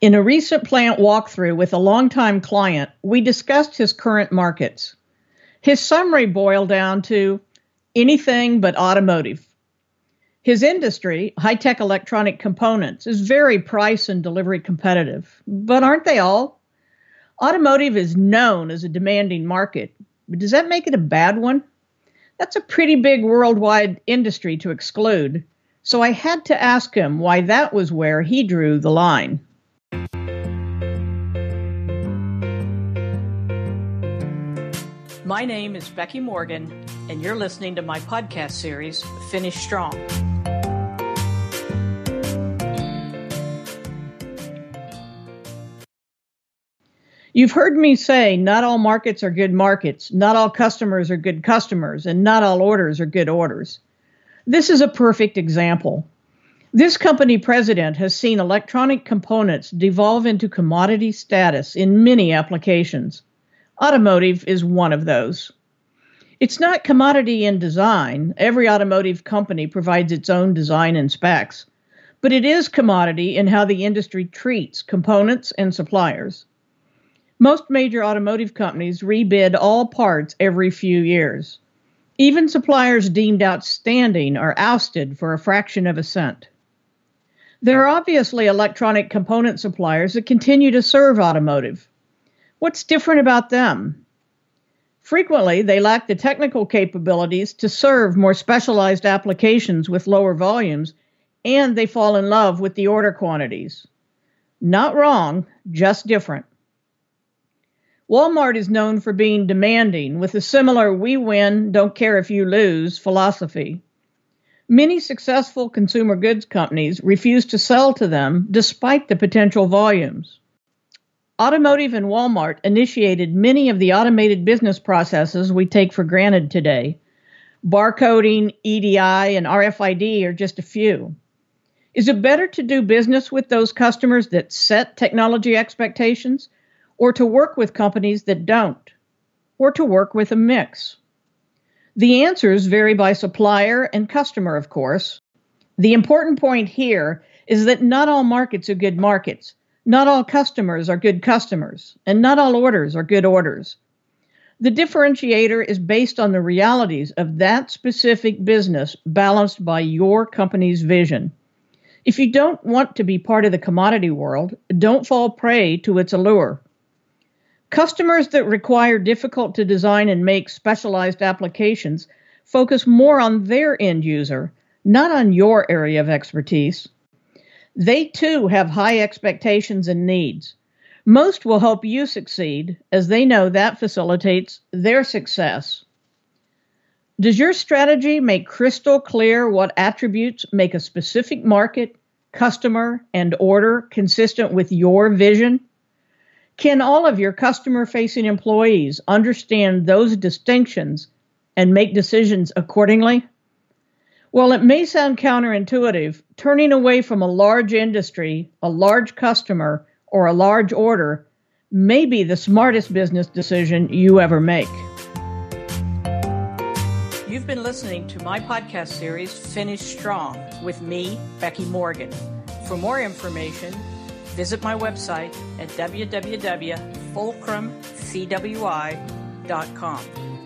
In a recent plant walkthrough with a longtime client, we discussed his current markets. His summary boiled down to anything but automotive. His industry, high tech electronic components, is very price and delivery competitive. But aren't they all? Automotive is known as a demanding market, but does that make it a bad one? That's a pretty big worldwide industry to exclude. So I had to ask him why that was where he drew the line. My name is Becky Morgan, and you're listening to my podcast series, Finish Strong. You've heard me say not all markets are good markets, not all customers are good customers, and not all orders are good orders. This is a perfect example. This company president has seen electronic components devolve into commodity status in many applications. Automotive is one of those. It's not commodity in design. Every automotive company provides its own design and specs. But it is commodity in how the industry treats components and suppliers. Most major automotive companies rebid all parts every few years. Even suppliers deemed outstanding are ousted for a fraction of a cent. There are obviously electronic component suppliers that continue to serve automotive. What's different about them? Frequently, they lack the technical capabilities to serve more specialized applications with lower volumes, and they fall in love with the order quantities. Not wrong, just different. Walmart is known for being demanding with a similar we win, don't care if you lose philosophy. Many successful consumer goods companies refuse to sell to them despite the potential volumes. Automotive and Walmart initiated many of the automated business processes we take for granted today. Barcoding, EDI, and RFID are just a few. Is it better to do business with those customers that set technology expectations or to work with companies that don't, or to work with a mix? The answers vary by supplier and customer, of course. The important point here is that not all markets are good markets, not all customers are good customers, and not all orders are good orders. The differentiator is based on the realities of that specific business balanced by your company's vision. If you don't want to be part of the commodity world, don't fall prey to its allure. Customers that require difficult to design and make specialized applications focus more on their end user, not on your area of expertise. They too have high expectations and needs. Most will help you succeed as they know that facilitates their success. Does your strategy make crystal clear what attributes make a specific market, customer, and order consistent with your vision? Can all of your customer facing employees understand those distinctions and make decisions accordingly? While it may sound counterintuitive, turning away from a large industry, a large customer, or a large order may be the smartest business decision you ever make. You've been listening to my podcast series, Finish Strong, with me, Becky Morgan. For more information, visit my website at www.fulcrumcwi.com.